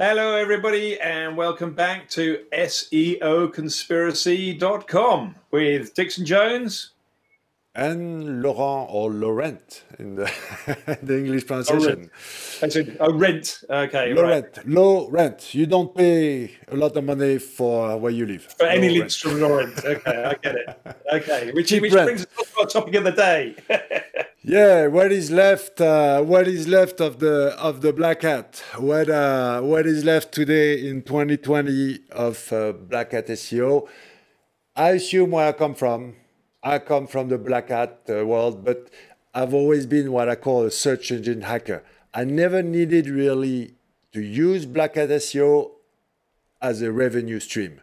Hello, everybody, and welcome back to SEOconspiracy.com with Dixon Jones and Laurent or Laurent in the, the English pronunciation. I said, oh, rent. Okay. Laurent, right. low rent. You don't pay a lot of money for where you live. For any links from Laurent. Okay, I get it. Okay, which, which brings us to our topic of the day. yeah, what is left? Uh, what is left of the of the black hat? What uh, what is left today in 2020 of uh, black hat SEO? I assume where I come from I come from the black hat uh, world, but I've always been what I call a search engine hacker. I never needed really to use black hat SEO as a revenue stream.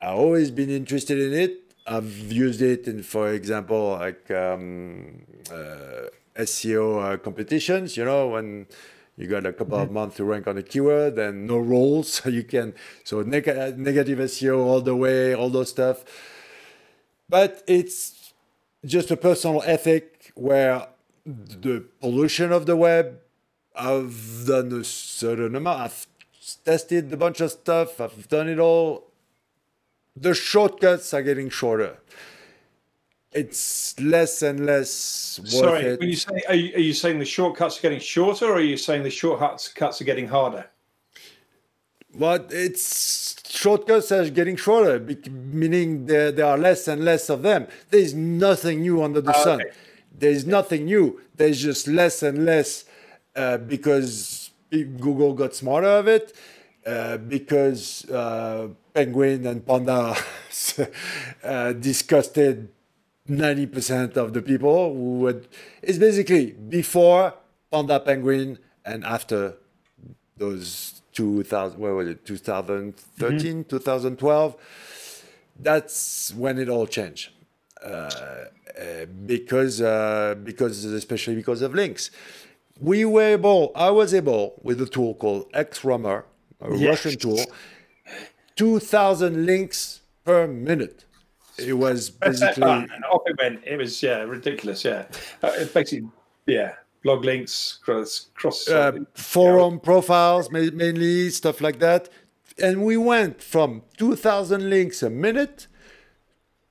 I've always been interested in it. I've used it in, for example, like um, uh, SEO uh, competitions. You know, when you got a couple mm-hmm. of months to rank on a keyword and no roles, so you can so neg- negative SEO all the way, all those stuff but it's just a personal ethic where the pollution of the web, I've done a certain amount. I've tested a bunch of stuff. I've done it all. The shortcuts are getting shorter. It's less and less worth Sorry, it. when you say, are you, are you saying the shortcuts are getting shorter, or are you saying the shortcuts are getting harder? But it's shortcuts are getting shorter, meaning there, there are less and less of them. There is nothing new under the sun. There is nothing new. There's just less and less uh, because Google got smarter of it, uh, because uh, Penguin and Panda uh, disgusted 90% of the people who would. It's basically before Panda Penguin and after those 2000 where was it 2013 mm-hmm. 2012 that's when it all changed uh, uh, because uh, because especially because of links we were able i was able with a tool called XRumer a yes. russian tool 2000 links per minute. It was basically off it went. It was yeah ridiculous yeah. Uh, basically yeah blog links, cross, cross uh, forum yeah. profiles, mainly stuff like that. And we went from 2,000 links a minute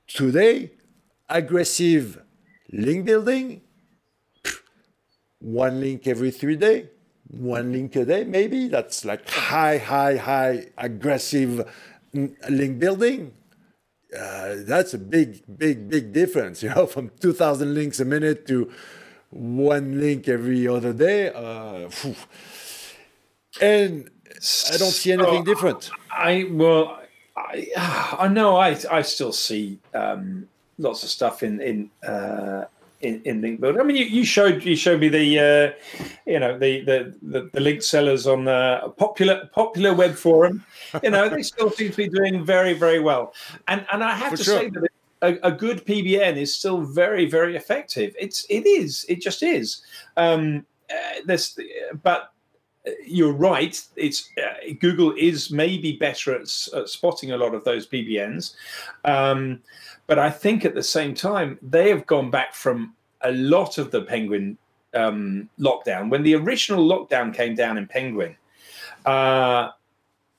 today, aggressive link building, one link every three days, one link a day, maybe. That's like high, high, high aggressive link building. Uh, that's a big, big, big difference, you know, from 2,000 links a minute to one link every other day. Uh, and I don't see anything different. I well, I I know I I still see um, lots of stuff in in. Uh, in, in link building. I mean, you, you showed you showed me the uh, you know the, the the, the link sellers on the popular popular web forum. You know, they still seem to be doing very very well. And and I have For to sure. say that a, a, good PBN is still very, very effective. It's it is. It just is. Um, uh, this, but you're right. It's uh, Google is maybe better at, at, spotting a lot of those PBNs, um, but I think at the same time they have gone back from a lot of the Penguin um, lockdown. When the original lockdown came down in Penguin, uh,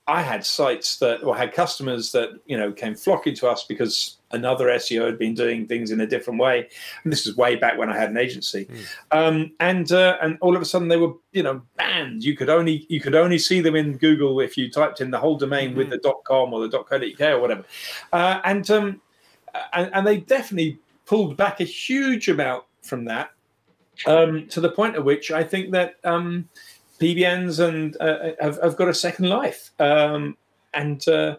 I had sites that or had customers that you know came flocking to us because another SEO had been doing things in a different way. And this is way back when I had an agency. Mm. Um, and uh, and all of a sudden they were you know banned. You could only you could only see them in Google if you typed in the whole domain mm-hmm. with the .com or the .co.uk or whatever. Uh, and, um, and and they definitely pulled back a huge amount from that um, to the point at which I think that. Um, PBNs and uh, have, have, got a second life, um, and uh,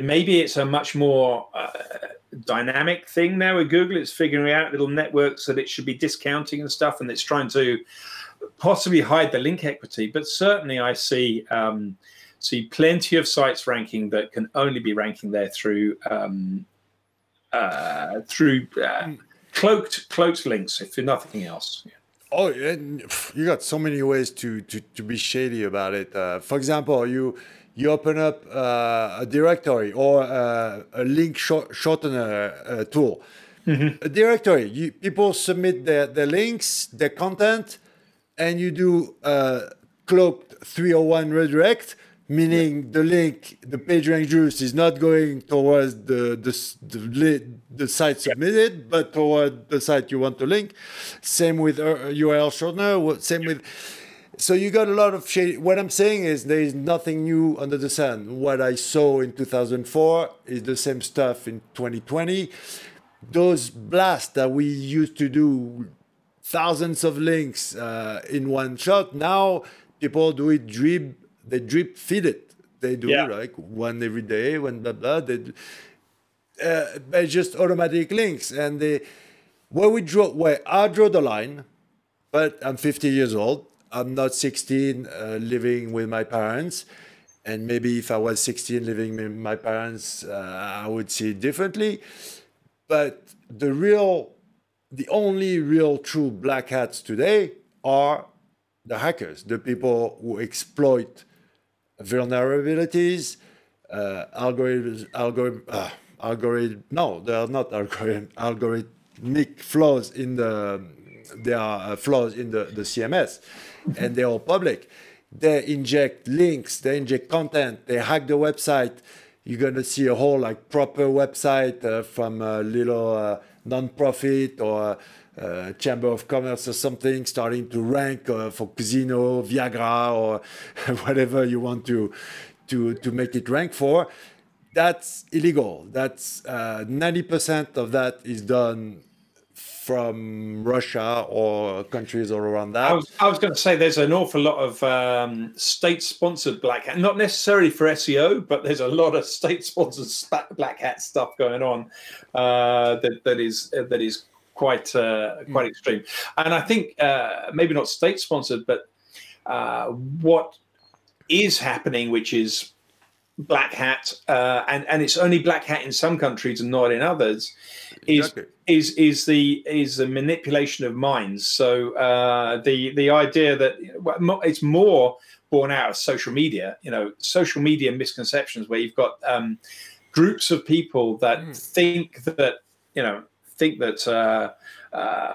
maybe it's a much more uh, dynamic thing now with Google. It's figuring out little networks that it should be discounting and stuff, and it's trying to possibly hide the link equity. But certainly, I see um, see plenty of sites ranking that can only be ranking there through um, uh, through uh, hmm. cloaked cloaked links, if nothing else. Yeah. Oh, you got so many ways to to, to be shady about it. Uh, for example, you you open up uh, a directory or uh, a link short, shortener uh, tool. Mm-hmm. A directory, you, people submit their, their links, their content, and you do uh, cloaked 301 redirect, meaning the link, the page rank juice is not going towards the the the, the site submitted, but toward the site you want to link. Same with URL uh, shortener. Same with. So you got a lot of shade. What I'm saying is there is nothing new under the sun. What I saw in 2004 is the same stuff in 2020. Those blasts that we used to do thousands of links uh, in one shot. Now people do it drip, they drip feed it. They do yeah. like one every day, one blah blah. They, uh, they just automatic links, and they where we draw where I draw the line. But I'm 50 years old. I'm not 16, uh, living with my parents. And maybe if I was 16 living with my parents, uh, I would see it differently. But the real the only real true black hats today are the hackers, the people who exploit vulnerabilities, uh, algorithms, algorithm, uh, algorithm. No, they are not algorithm, algorithmic flaws in the. There are uh, flaws in the, the CMS, and they're all public. They inject links, they inject content, they hack the website. You're gonna see a whole like proper website uh, from a little uh, non-profit or uh, chamber of commerce or something starting to rank uh, for casino, Viagra, or whatever you want to to to make it rank for. That's illegal. That's uh, ninety percent of that is done from Russia or countries all around that. I was, I was going to say there's an awful lot of um, state-sponsored black hat, not necessarily for SEO, but there's a lot of state-sponsored black hat stuff going on uh, that that is that is quite uh, quite mm. extreme. And I think uh, maybe not state-sponsored, but uh, what is happening, which is black hat, uh, and and it's only black hat in some countries and not in others, exactly. is is is the is the manipulation of minds. So uh, the the idea that it's more born out of social media. You know, social media misconceptions where you've got um, groups of people that mm. think that you know think that. Uh, uh,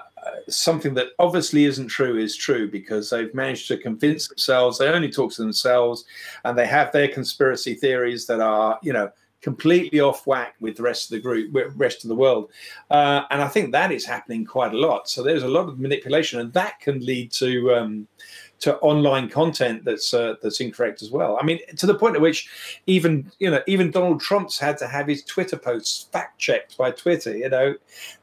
something that obviously isn't true is true because they've managed to convince themselves they only talk to themselves and they have their conspiracy theories that are you know completely off whack with the rest of the group, rest of the world. Uh, and I think that is happening quite a lot. So there's a lot of manipulation, and that can lead to um, to online content that's uh, that's incorrect as well. I mean, to the point at which even you know even Donald Trump's had to have his Twitter posts fact checked by Twitter. You know,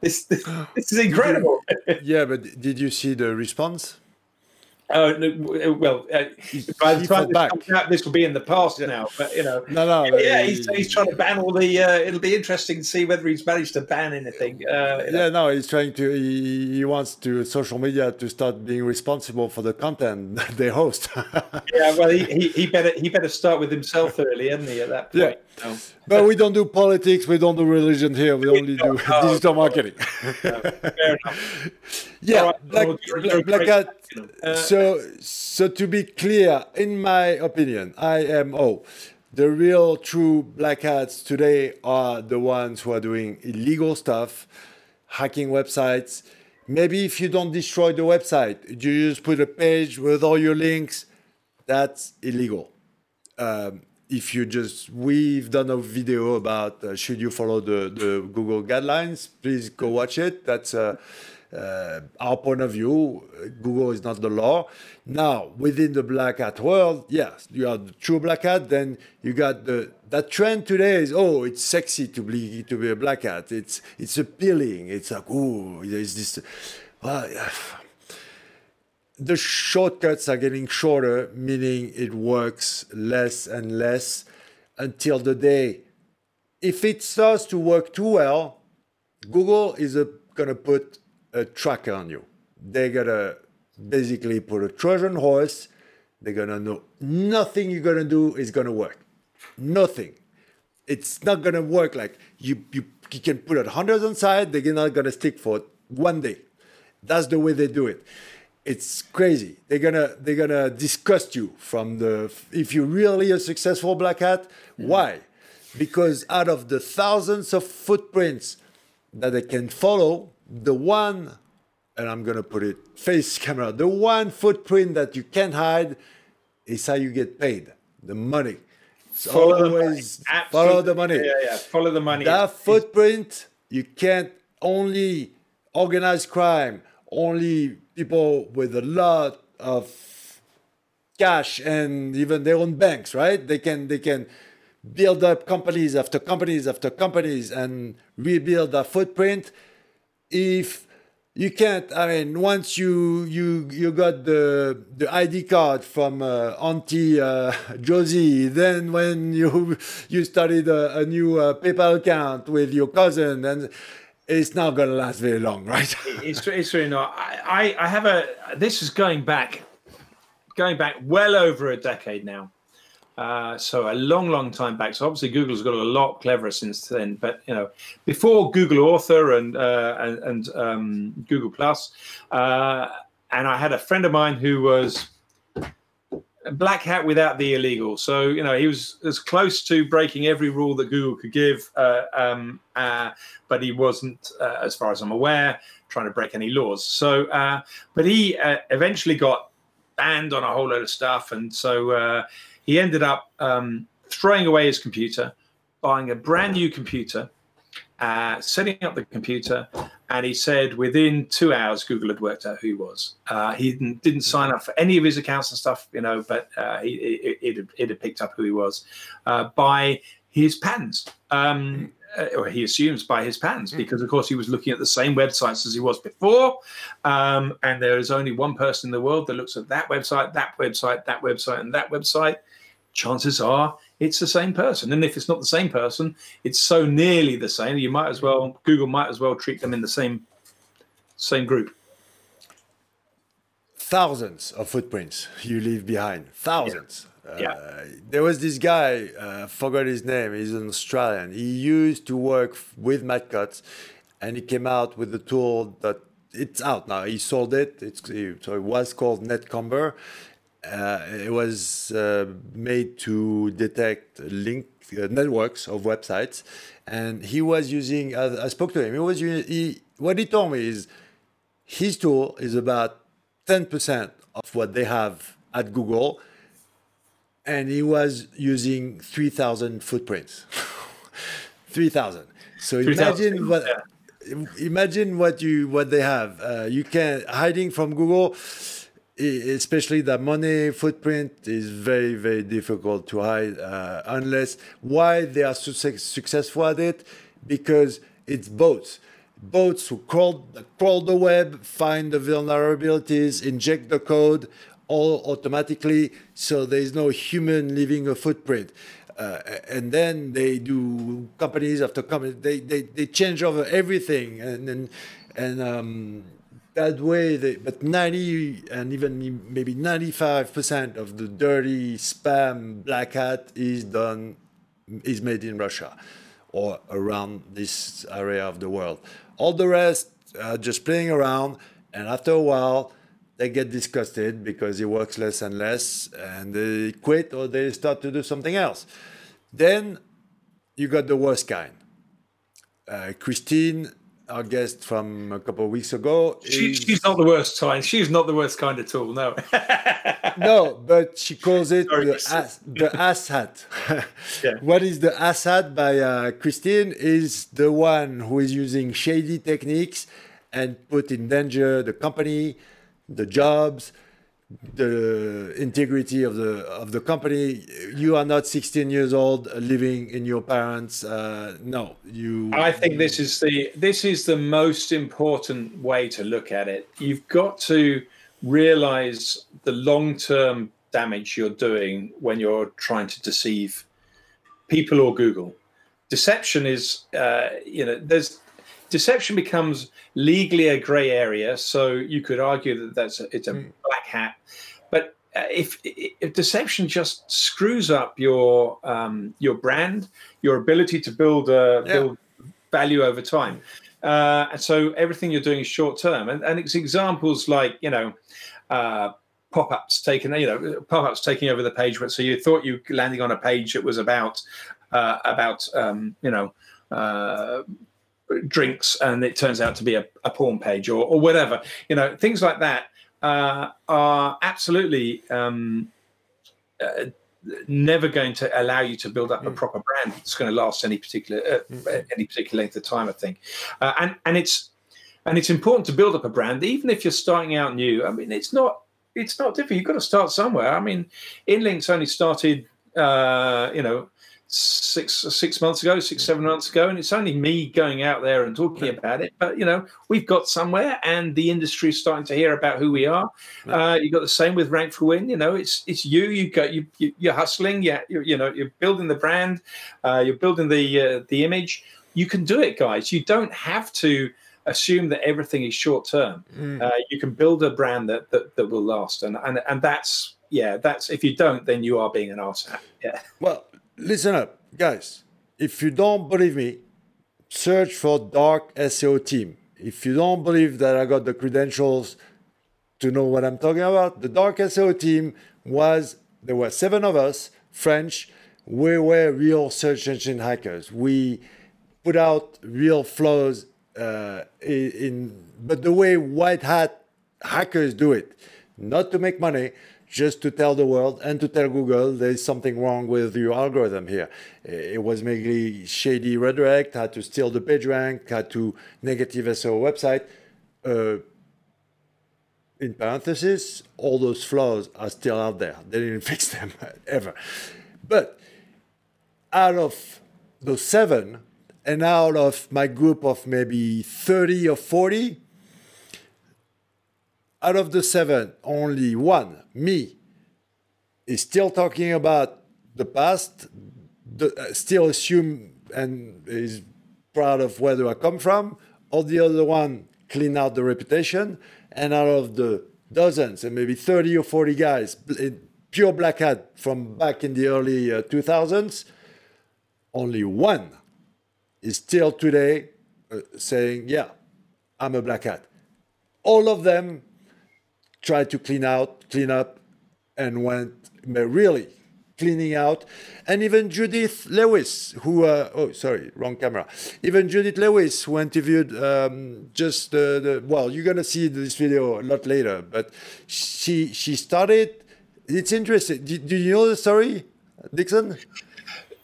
this this, this is incredible. yeah, but did you see the response? Oh no, well, uh, by the time this, out, this will be in the past now. But you know, no, no, yeah, he's, he's trying to ban all the. Uh, it'll be interesting to see whether he's managed to ban anything. Uh, yeah, know. no, he's trying to. He, he, wants to social media to start being responsible for the content they host. yeah, well, he, he, he, better he better start with himself early, isn't he? At that point. Yeah. No. But we don't do politics. We don't do religion here. We only do oh, digital marketing. No, fair enough. Yeah. Black, Black, Black Hat. Uh, so, so to be clear, in my opinion, IMO, the real true black hats today are the ones who are doing illegal stuff, hacking websites. Maybe if you don't destroy the website, you just put a page with all your links, that's illegal. Um, if you just, we've done a video about uh, should you follow the, the Google guidelines, please go watch it. That's uh, uh, our point of view, Google is not the law. Now, within the black hat world, yes, you are the true black hat. Then you got the that trend today is oh, it's sexy to be to be a black hat. It's it's appealing. It's like oh, there's this. Well, the shortcuts are getting shorter, meaning it works less and less until the day. If it starts to work too well, Google is going to put a tracker on you. They're gonna basically put a Trojan horse. They're gonna know nothing you're gonna do is gonna work. Nothing. It's not gonna work like you you, you can put a hundred on side, they're not gonna stick for one day. That's the way they do it. It's crazy. They're gonna they're gonna disgust you from the if you're really a successful black hat. Mm-hmm. Why? Because out of the thousands of footprints that they can follow, the one, and I'm going to put it face camera, the one footprint that you can't hide is how you get paid. The money. It's Follow the money. follow the money. Yeah, yeah. Follow the money. That footprint, you can't only organize crime, only people with a lot of cash and even their own banks, right? They can they can build up companies after companies after companies and rebuild that footprint. If you can't, I mean, once you you you got the the ID card from uh, Auntie uh, Josie, then when you you started a, a new uh, PayPal account with your cousin, and it's not gonna last very long, right? it's, it's really not. I, I, I have a. This is going back, going back well over a decade now. Uh, so a long, long time back. So obviously Google's got a lot cleverer since then. But you know, before Google Author and uh, and, and um, Google Plus, uh, and I had a friend of mine who was black hat without the illegal. So you know, he was as close to breaking every rule that Google could give, uh, um, uh, but he wasn't, uh, as far as I'm aware, trying to break any laws. So, but he eventually got banned on a whole load of stuff, and so he ended up um, throwing away his computer, buying a brand new computer, uh, setting up the computer, and he said within two hours Google had worked out who he was. Uh, he didn't, didn't sign up for any of his accounts and stuff, you know, but uh, he, it, it, had- it had picked up who he was uh, by his patents. Um, uh, or he assumes by his patents, because of course he was looking at the same websites as he was before, um, and there is only one person in the world that looks at that website, that website, that website, and that website. Chances are it's the same person, and if it's not the same person, it's so nearly the same. You might as well Google might as well treat them in the same same group. thousands of footprints you leave behind. Thousands. Yeah. Uh, there was this guy, uh, forgot his name. He's an Australian. He used to work with Matt Cutts, and he came out with a tool that it's out now. He sold it. It's so it was called Netcomber. Uh, it was uh, made to detect link uh, networks of websites, and he was using. I, I spoke to him. He was he, what he told me is his tool is about 10% of what they have at Google, and he was using 3,000 footprints. 3,000. So 3,000, imagine what. Imagine what you what they have. Uh, you can hiding from Google, especially the money footprint is very very difficult to hide uh, unless why they are success, successful at it because it's bots bots who crawl crawl the web find the vulnerabilities inject the code all automatically so there is no human leaving a footprint. Uh, and then they do companies after companies they, they, they change over everything and and, and um, that way they, but 90 and even maybe 95% of the dirty spam black hat is done is made in russia or around this area of the world. All the rest are just playing around and after a while they get disgusted because it works less and less and they quit or they start to do something else. Then you got the worst kind. Uh, christine our guest from a couple of weeks ago She, is- she's not the worst kind. She's not the worst kind at all. No. no, but she calls it Sorry, the Chris. ass, the ass hat. Yeah. What is the ass hat by uh, Christine is the one who is using shady techniques and put in danger the company, the jobs, the integrity of the of the company. You are not 16 years old uh, living in your parents. Uh, no, you. I think this is the this is the most important way to look at it. You've got to realize the long term damage you're doing when you're trying to deceive people or Google. Deception is, uh, you know, there's deception becomes legally a grey area. So you could argue that that's a, it's a black hat. But uh, if if deception just screws up your um, your brand, your ability to build uh, Yeah. build value over time, uh, and so everything you're doing is short term. And, and it's examples like you know. Uh, pop-ups taking you know pop-ups taking over the page so you thought you were landing on a page that was about uh, about um, you know uh, drinks and it turns out to be a, a porn page or, or whatever you know things like that uh, are absolutely um, uh, never going to allow you to build up mm. a proper brand that's going to last any particular uh, mm. any particular length of time. I think, uh, and and it's and it's important to build up a brand, even if you're starting out new. I mean, it's not it's not difficult. You've got to start somewhere. I mean, InLinks only started, uh, you know, six six months ago, six seven months ago, and it's only me going out there and talking about it. But you know, we've got somewhere, and the industry is starting to hear about who we are. Uh, you got the same with Rank4Win. You know, it's it's you. You go. You, you are hustling. Yeah, you, you know, you're building the brand. Uh, you're building the uh, the image. You can do it, guys. You don't have to assume that everything is short term. Mm. Uh, you can build a brand that, that that will last, and and and that's yeah, that's if you don't, then you are being an arse. Yeah. Well, listen up, guys. If you don't believe me, search for Dark SEO Team. If you don't believe that I got the credentials to know what I'm talking about, the Dark SEO Team was there were seven of us, French. We were real search engine hackers. We put out real flows uh, in, but the way white hat hackers do it, not to make money, just to tell the world and to tell Google there's something wrong with your algorithm here. It was mainly shady redirect, had to steal the page rank, had to negative SEO website. Uh, in parentheses, all those flaws are still out there. They didn't fix them ever. But out of those seven, and out of my group of maybe 30 or 40, out of the seven, only one, me, is still talking about the past, the, uh, still assume and is proud of where do I come from, or the other one clean out the reputation, and out of the dozens and maybe 30 or 40 guys, pure black hat from back in the early uh, 2000s, only one is still today uh, saying, yeah, I'm a black hat. All of them tried to clean out, clean up, and went really cleaning out. And even Judith Lewis, who, uh, oh, sorry, wrong camera. Even Judith Lewis, who interviewed um, just the, the, well, you're going to see this video a lot later, but she, she started, it's interesting. Do, do you know the story, Dixon?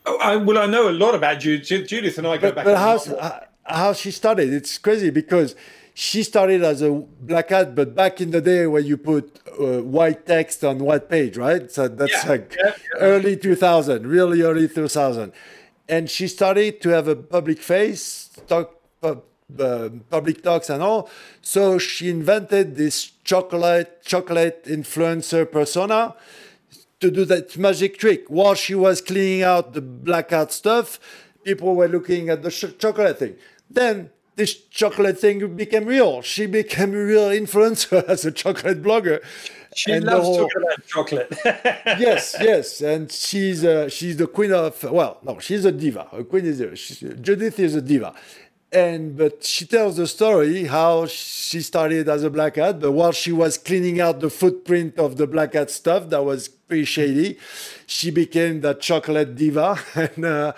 Oh, I, well, I know a lot about Judith. Judith and I go but, back. But how, how she started, it's crazy because she started as a black hat, but back in the day when you put uh, white text on white page, right? So that's yeah, like yeah, yeah. early 2000, really early 2000. And she started to have a public face, talk, uh, public talks and all. So she invented this chocolate chocolate influencer persona to do that magic trick. While she was cleaning out the black hat stuff, people were looking at the sh- chocolate thing. Then this chocolate thing became real. She became a real influencer as a chocolate blogger. She and loves whole, chocolate. chocolate. yes, yes, and she's uh, she's the queen of well, no, she's a diva. A queen is a, Judith is a diva, and but she tells the story how she started as a black hat, but while she was cleaning out the footprint of the black hat stuff that was pretty shady, she became that chocolate diva and. Uh,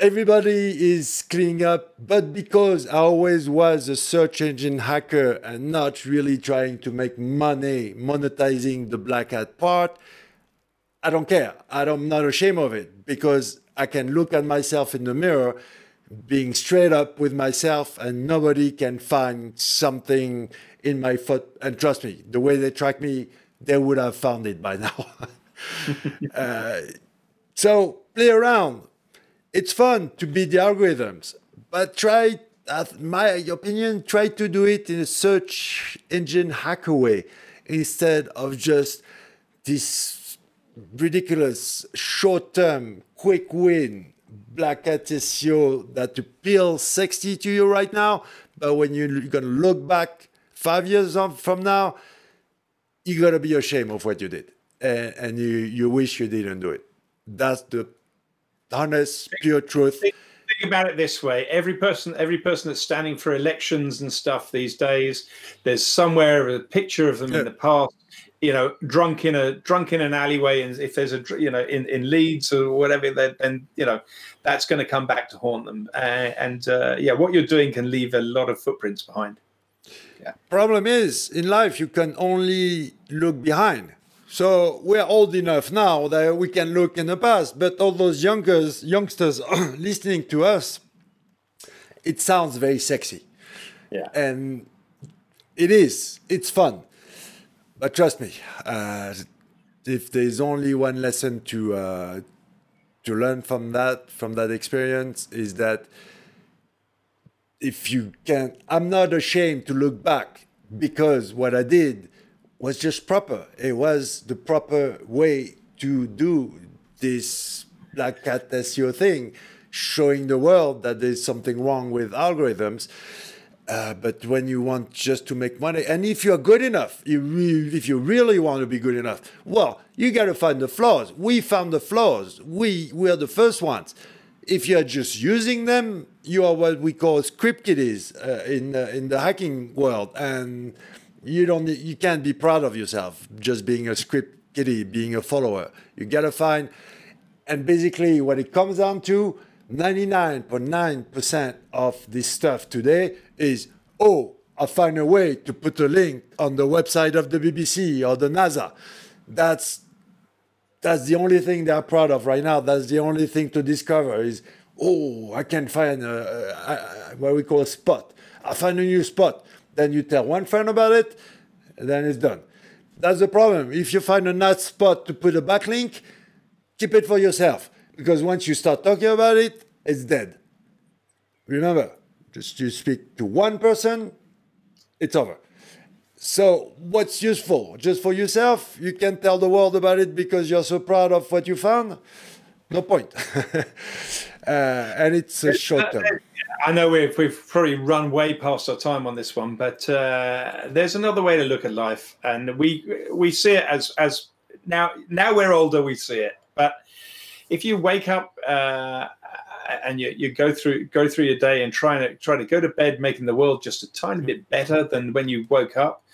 everybody is cleaning up, but because I always was a search engine hacker and not really trying to make money monetizing the black hat part, I don't care. I'm not ashamed of it because I can look at myself in the mirror being straight up with myself and nobody can find something in my foot. And trust me, the way they track me, they would have found it by now. uh, so play around it's fun to beat the algorithms, but try, at my opinion, try to do it in a search engine hacker way instead of just this ridiculous short term, quick win black hat SEO that appeals sexy to you right now. But when you're going to look back five years from now, you're going to be ashamed of what you did. And, and you, you wish you didn't do it. That's the honest, pure truth. Think, think about it this way: every person, every person that's standing for elections and stuff these days, there's somewhere a picture of them yeah. in the past. You know, drunk in a drunk in an alleyway, and if there's a you know in, in Leeds or whatever, then you know that's going to come back to haunt them. Uh, and uh, yeah, what you're doing can leave a lot of footprints behind. Yeah. Problem is, in life, you can only look behind. So we're old enough now that we can look in the past, but all those youngers, youngsters listening to us, it sounds very sexy. Yeah. And it is. It's fun. But trust me, uh, if there's only one lesson to uh, to learn from that from that experience is that if you can, I'm not ashamed to look back because what I did was just proper. It was the proper way to do this black hat SEO thing, showing the world that there's something wrong with algorithms. Uh, but when you want just to make money, and if you're good enough, you re- if you really want to be good enough, well, you got to find the flaws. We found the flaws. We we are the first ones. If you're just using them, you are what we call script kiddies uh, in uh, in the hacking world, and you don't you can't be proud of yourself just being a script kiddie, being a follower. You got to find, and basically what it comes down to 99.9% of this stuff today is, oh, I find a way to put a link on the website of the BBC or the NASA. That's that's the only thing they're proud of right now. That's the only thing to discover is, oh, I can find a, a, a, what we call a spot. I find a new spot. Then you tell one friend about it, and then it's done. That's the problem. If you find a nice spot to put a backlink, keep it for yourself because once you start talking about it, it's dead. Remember, just you speak to one person, it's over. So, what's useful? Just for yourself? You can't tell the world about it because you're so proud of what you found? No point. uh, and it's a short term. I know we've, we've probably run way past our time on this one, but uh, there's another way to look at life, and we we see it as as now now we're older, we see it, but if you wake up uh, and you, you go through go through your day and try to try to go to bed making the world just a tiny bit better than when you woke up,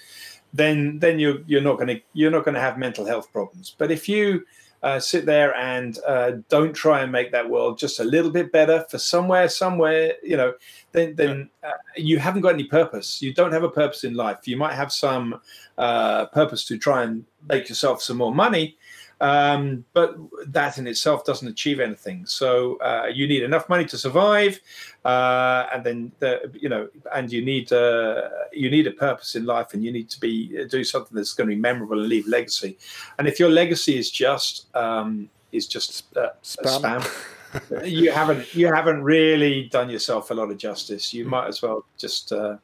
then then you you're not going to you're not going to have mental health problems. But if you uh, sit there and uh, don't try and make that world just a little bit better for somewhere, somewhere, you know, then then uh, you haven't got any purpose. You don't have a purpose in life. You might have some uh, purpose to try and make yourself some more money, um, but that in itself doesn't achieve anything. So uh, you need enough money to survive, uh, and then the, you know, and you need uh, you need a purpose in life, and you need to be do something that's going to be memorable and leave legacy. And if your legacy is just um, is just uh, spam. spam you haven't you haven't really done yourself a lot of justice. You might as well just uh,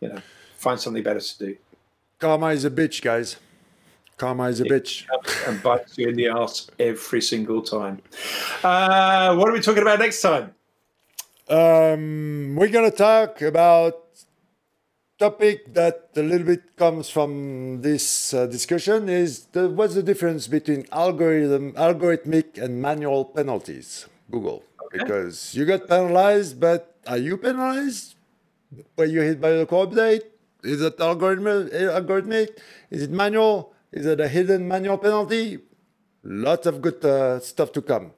you know find something better to do. Karma is a bitch, guys. Karma is a bitch. And bites you in the ass every single time. Uh, what are we talking about next time? Um, we're going to talk about topic that a little bit comes from this uh, discussion is the, what's the difference between algorithm, algorithmic and manual penalties, Google. Okay. Because you got penalized, but are you penalized? Were you hit by the core update? Is it algorithmic? Is it manual? Is it a hidden manual penalty? Lots of good uh, stuff to come.